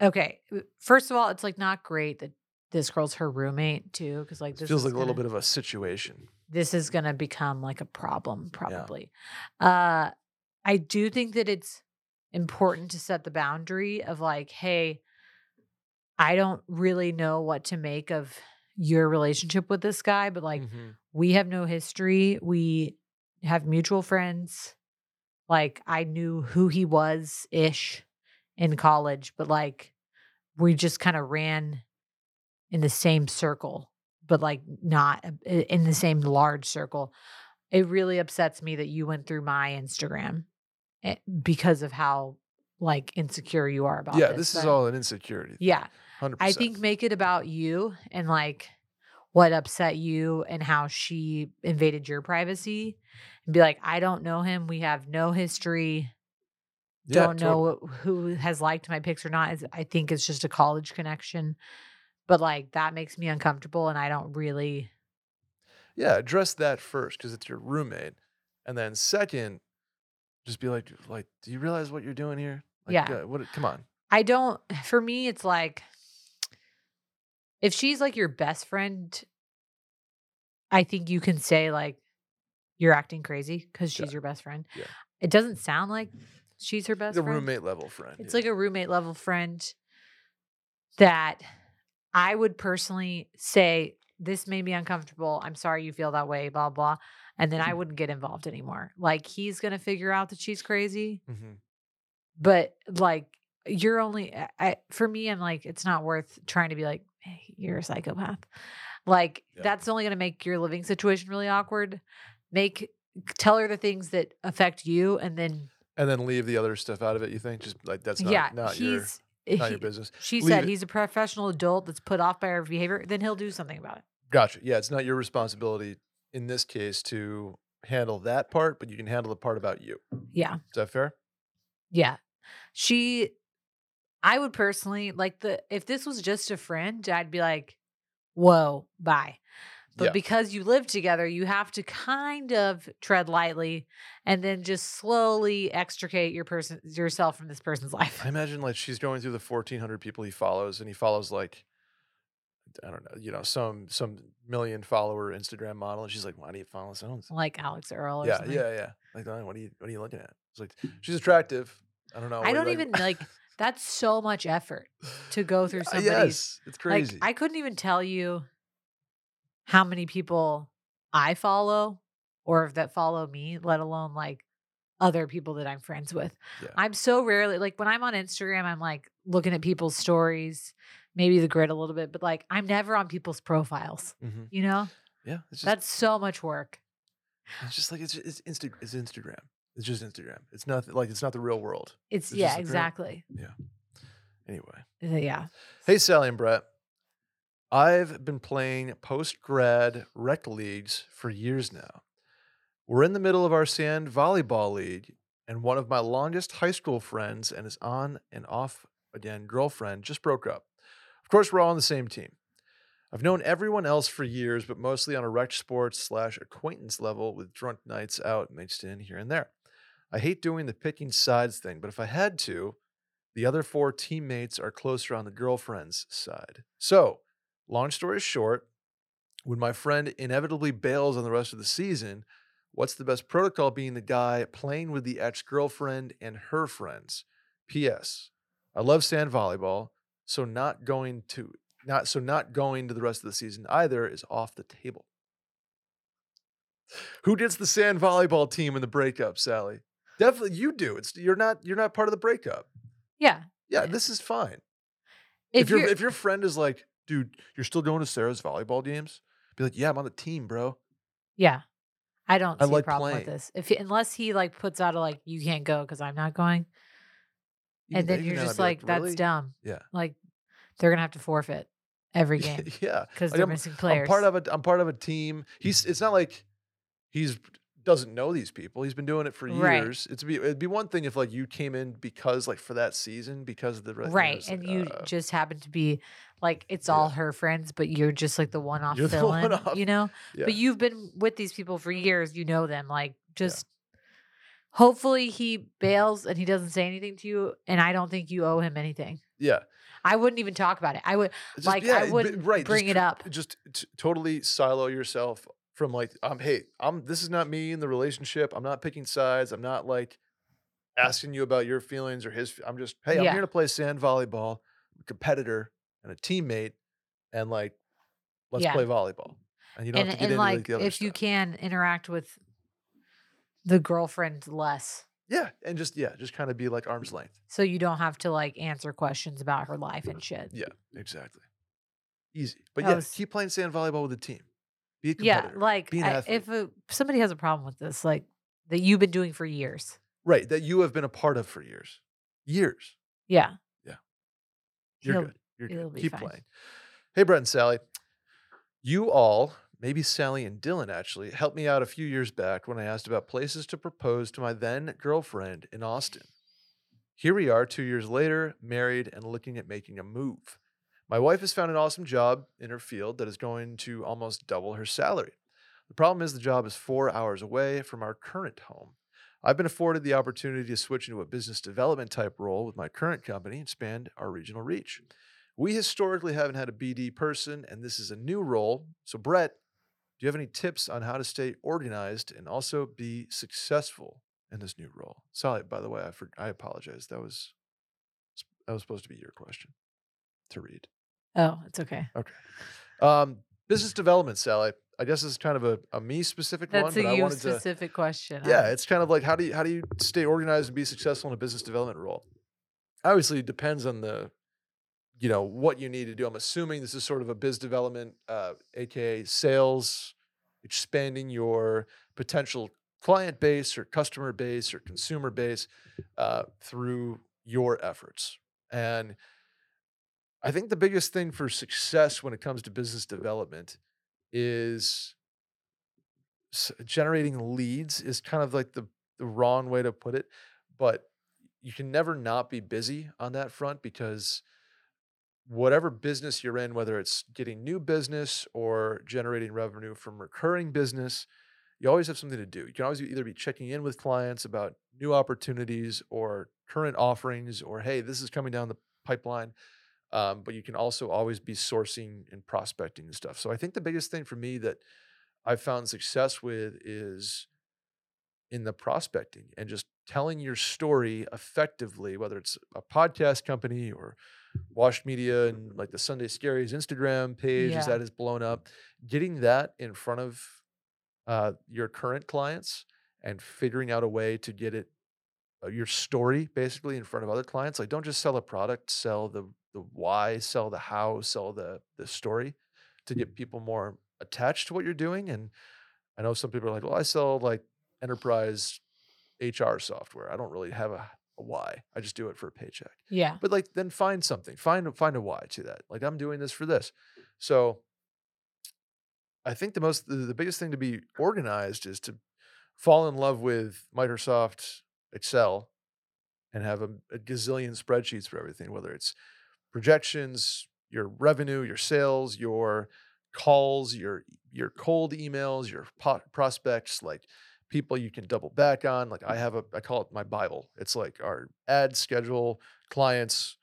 Okay. First of all, it's like not great that this girl's her roommate too, because like this feels like a little bit of a situation this is going to become like a problem probably. Uh I do think that it's important to set the boundary of like, hey, I don't really know what to make of your relationship with this guy, but like Mhm. we have no history. We have mutual friends. Like I knew who he was ish in college, but like we just kind of ran in the same circle, but like not in the same large circle. It really upsets me that you went through my Instagram eh, because of how like insecure you are about yeah this. this is but- all an insecurity Yeah. 100% I think make it about you and like what upset you and how she invaded your privacy and be like, I don't know him. We have no history. Yeah, don't know who has liked my pics or not. I think it's just a college connection. But like that makes me uncomfortable and I don't really yeah address that first because it's your roommate and then second just be like like do you realize what you're doing here like, Yeah. uh, what come on I don't [SIGHS] for me it's like if she's like your best friend, I think you can say like you're acting crazy because she's Yeah. your best friend. Yeah. It doesn't sound like she's her best friend. the friend. roommate level friend It's yeah. like a roommate level friend that I would personally say this made me uncomfortable. I'm sorry you feel that way, blah blah. And then I wouldn't get involved anymore. Like he's gonna figure out that she's crazy Mhm. but like you're only I, for me i'm like it's not worth trying to be like hey, you're a psychopath like Yeah. that's only going to make your living situation really awkward make tell her the things that affect you and then and then leave the other stuff out of it you think just like that's not, yeah not your not your business she Leave said it- he's a professional adult that's put off by our behavior then he'll do something about it Gotcha. Yeah, it's not your responsibility in this case to handle that part, but you can handle the part about you. yeah Is that fair? Yeah. She I would personally like the if this was just a friend, I'd be like, "Whoa, bye." But Yeah. because you live together, you have to kind of tread lightly and then just slowly extricate your person yourself from this person's [LAUGHS] life. I imagine like she's going through the 1400 people he follows and he follows like I don't know, you know, some some million follower Instagram model and she's like, "Why do you follow so and so?" Like Alix Earle or Yeah, something. yeah, yeah. Like, "Oh, what are you what are you looking at? It's like she's attractive. I don't know. I don't even like that's so much effort to go [LAUGHS] through somebody's Yes, it's crazy. Like crazy. I couldn't even tell you how many people I follow or that follow me, let alone like other people that I'm friends with. Yeah. I'm so rarely like when I'm on Instagram, I'm like looking at people's stories, maybe the grid a little bit, but like I'm never on people's profiles. Mhm. You know? Yeah, it's just That's so much work. it's just like it's it's Insta- it's Instagram. It's just Instagram. It's not like it's not the real world. It's, It's yeah, exactly. Yeah. Anyway. Yeah. Hey, Sally and Brett. I've been playing post grad rec leagues for years now. We're in the middle of our sand volleyball league, and one of my longest high school friends and his on and off again girlfriend just broke up. Of course, we're all on the same team. I've known everyone else for years, but mostly on a rec sports slash acquaintance level with drunk nights out mixed in here and there. I hate doing the picking sides thing, but if I had to, The other four teammates are closer on the girlfriend's side. So, long story short, when my friend inevitably bails on the rest of the season, what's the best protocol being the guy playing with the ex girlfriend and her friends? P.S. I love sand volleyball, so not going to not so not going to the rest of the season either is off the table. Who gets the sand volleyball team in the breakup, Sally? Definitely you do. It's you're not you're not part of the breakup. Yeah. Yeah, this is fine. If, If, your you're, if your friend is like, dude, you're still going to Sarah's volleyball games, be like, yeah, I'm on the team, bro. yeah, I don't I see like a problem playing. with this. If unless he like puts out a like you can't go because I'm not going, Even and then you're just like, that's "Really?" dumb. Yeah. Like they're gonna have to forfeit every [LAUGHS] game yeah. because Like, they're I'm- missing players. I'm part of a I'm part of a team. He's it's not like he's doesn't know these people. He's been doing it for Right. years. It's be it'd be one thing if like you came in because like for that season because of the right, and like, you uh, just happen to be like it's Yeah. all her friends, but you're just like the You're [LAUGHS] fill-in, one-off. you know. yeah. But you've been with these people for years. You know them. Like just hopefully he bails and he doesn't say anything to you. And I don't think you owe him anything. yeah. I wouldn't even talk about it. I would Just- like yeah, I wouldn't right, bring just it up. Just t- totally silo yourself from like, um, hey, I'm this is not me in the relationship. I'm not picking sides. I'm not like asking you about your feelings or his. I'm just, hey, I'm Yeah. here to play sand volleyball, I'm a competitor and a teammate, and like, let's Yeah. play volleyball. And you don't And have to get and into like the other if you can interact with the girlfriend less. yeah, and just yeah, just kind of be like arm's length. So you don't have to like answer questions about her life and shit. Yeah, exactly. Easy, but That yeah, was- keep playing sand volleyball with the team. Be Yeah, like Be I- if a, somebody has a problem with this, like that you've been doing for years. right, that you have been a part of for years, years. Yeah. Yeah. You're He'll- good. You're good. Keep fine. playing. Hey, Brett and Sally. You all, maybe Sally and Dylan actually, helped me out a few years back when I asked about places to propose to my then girlfriend in Austin. Here we are two years later, married and looking at making a move. My wife has found an awesome job in her field that is going to almost double her salary. The problem is the job is four hours away from our current home. I've been afforded the opportunity to switch into a business development type role with my current company and expand our regional reach. We historically haven't had a BD person, and this is a new role. So, Brett, do you have any tips on how to stay organized and also be successful in this new role? Sally, by the way, I, for, I apologize. That was that was supposed to be your question to read. Oh, it's okay. Um, business development, Sally. I guess this is kind of a, a me specific one, That's but a I you wanted to specific question. yeah, it's kind of like how do you how do you stay organized and be successful in a business development role? Obviously, it depends on the you know what you need to do. I'm assuming this is sort of a biz development, uh, aka sales, expanding your potential client base or customer base or consumer base uh, through your efforts. And I think the biggest thing for success when it comes to business development is generating leads is kind of like the the wrong way to put it, but you can never not be busy on that front because whatever business you're in, whether it's getting new business or generating revenue from recurring business, you always have something to do. You can always either be checking in with clients about new opportunities or current offerings, or hey, this is coming down the pipeline. Um, but you can also always be sourcing and prospecting and stuff. So I think the biggest thing for me that I've found success with is in the prospecting and just telling your story effectively, whether it's a podcast company or Washed Media and like the Sunday Scaries Instagram page as Yeah. that is blown up, getting that in front of uh, your current clients and figuring out a way to get it Uh, your story basically in front of other clients. Like don't just sell a product, sell the the why, sell the how, sell the the story to get mm. people more attached to what you're doing. And I know some people are like, well, I sell like enterprise HR software. I don't really have a, a why. I just do it for a paycheck. yeah. But like then find something. Find find a why to that. Like I'm doing this for this. So I think the most the, the biggest thing to be organized is to fall in love with Microsoft Excel and have a, a gazillion spreadsheets for everything, whether it's projections, your revenue, your sales, your calls, your your cold emails, your po- prospects, like people you can double back on. Like I have a, I call it my Bible. It's like our ad schedule, clients,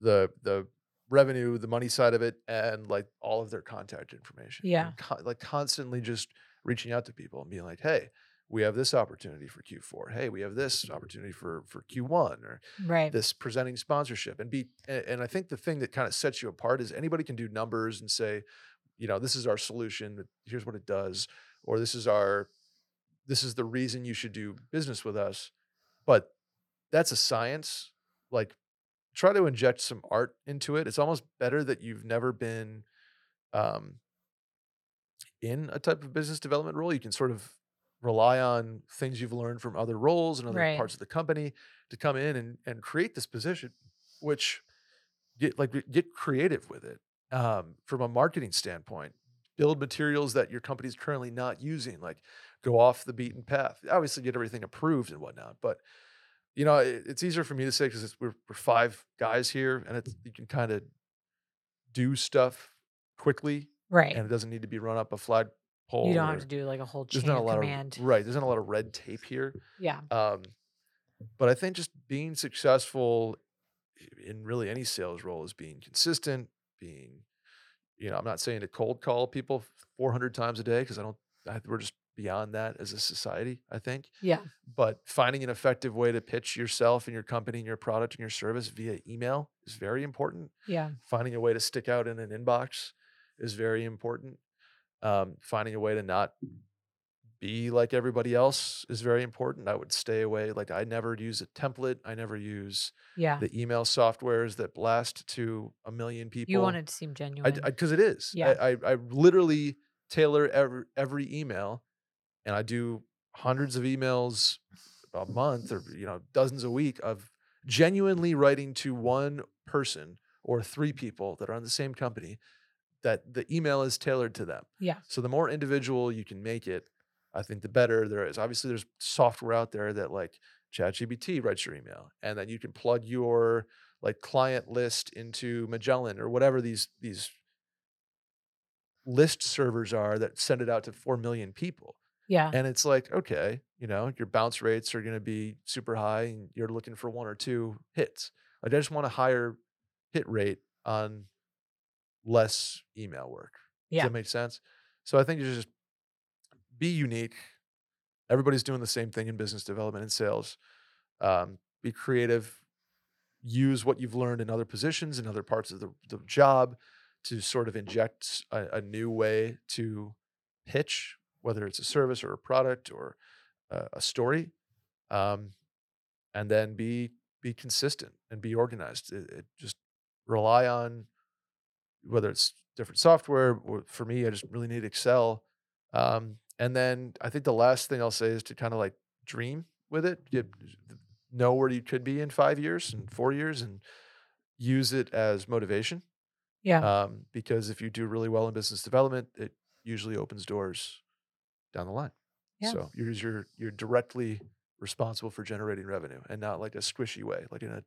the the revenue, the money side of it, and like all of their contact information. Yeah. And co- like constantly just reaching out to people and being like, hey, we have this opportunity for Q4. Hey, we have this opportunity for for Q1 or Right. this presenting sponsorship and be and, and I think the thing that kind of sets you apart is anybody can do numbers and say, you know, this is our solution, here's what it does, or this is our this is the reason you should do business with us. But that's a science. Like try to inject some art into it. It's almost better that you've never been um in a type of business development role. You can sort of rely on things you've learned from other roles and other Right. parts of the company to come in and, and create this position, which get like get creative with it um, from a marketing standpoint. Build materials that your company's currently not using, like go off the beaten path. Obviously, get everything approved and whatnot, but you know it, it's easier for me to say because we're, we're five guys here, and it's you can kind of do stuff quickly, right. and it doesn't need to be run up a flagpole. you don't have to do like a whole there's chain not a of lot command. of right. There's not a lot of red tape here. Yeah. Um, but I think just being successful in really any sales role is being consistent, being, you know, I'm not saying to cold call people 400 times a day because I don't, I, we're just beyond that as a society, I think. Yeah. But finding an effective way to pitch yourself and your company and your product and your service via email is very important. Yeah. Finding a way to stick out in an inbox is very important. Um, finding a way to not be like everybody else is very important. I would stay away. Like I never use a template. I never use Yeah. the email softwares that blast to a million people. You want it to seem genuine. because it is. Yeah. I, I I literally tailor every every email, and I do hundreds of emails a month or you know dozens a week of genuinely writing to one person or three people that are on the same company that the email is tailored to them. yeah. So the more individual you can make it, I think the better there is. Obviously, there's software out there that like ChatGPT writes your email, and then you can plug your like client list into Magellan or whatever these these list servers are that send it out to four million people. Yeah. And it's like, okay, you know, your bounce rates are going to be super high, and you're looking for one or two hits. Like, I just want a higher hit rate on less email work. Does Yeah. that make sense? So I think you just be unique. Everybody's doing the same thing in business development and sales. Um, be creative. Use what you've learned in other positions and other parts of the, the job to sort of inject a, a new way to pitch, whether it's a service or a product or a, a story. Um, and then be be consistent and be organized. It, it just rely on whether it's different software or for me, I just really need Excel. Um, and then I think the last thing I'll say is to kind of like dream with it, get, know where you could be in five years and four years and use it as motivation. Yeah. Um, because if you do really well in business development, it usually opens doors down the line. Yeah. So you're, you're, you're directly responsible for generating revenue and not like a squishy way, like in a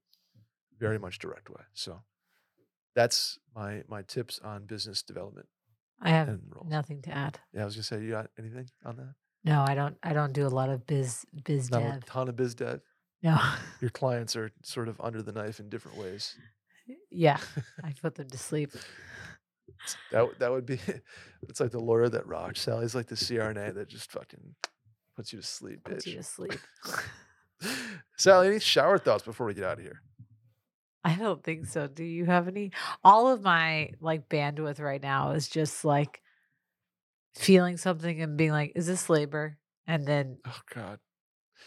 very much direct way. So that's my my tips on business development I have nothing to add. Yeah, I was gonna say, you got anything on that? No, I don't. I don't do a lot of biz biz Not a dev. ton of biz dev. No. Your clients are sort of under the knife in different ways. [LAUGHS] yeah. [LAUGHS] I put them to sleep. That that would be. [LAUGHS] It's like the lawyer that rocks. Sally's like the CRNA that just fucking puts you to sleep, Puts you to sleep. Sally, any shower thoughts before we get out of here? I don't think so. Do you have any? All of my like bandwidth right now is just like feeling something and being like, "Is this labor?" And then Oh God,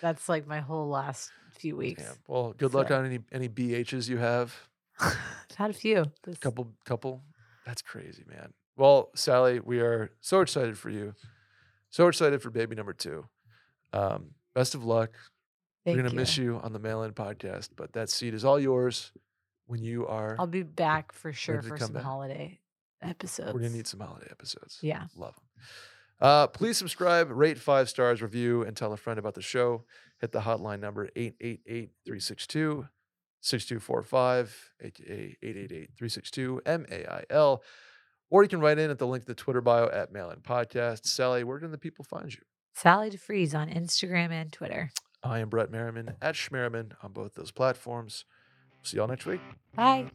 that's like my whole last few weeks. damn. Well, good luck on any any BHs you have. [LAUGHS] I've had a few. This, Couple, couple. That's crazy, man. Well, Sally, we are so excited for you. So excited for baby number two. Um, best of luck. Thank We're gonna you. miss you on the mail in podcast, but that seat is all yours when you are. I'll be back for sure for some back. holiday episodes. We're gonna need some holiday episodes. Yeah. love them. Uh, please subscribe, rate five stars, review, and tell a friend about the show. Hit the hotline number 888 362 6245, aka 888 362 MAIL. Or you can write in at the link to the Twitter bio at Mail In Podcast. Sally, where can the people find you? Sally deFries on Instagram and Twitter. I am Brett Merriman at Schmerriman on both those platforms. See y'all next week. Bye.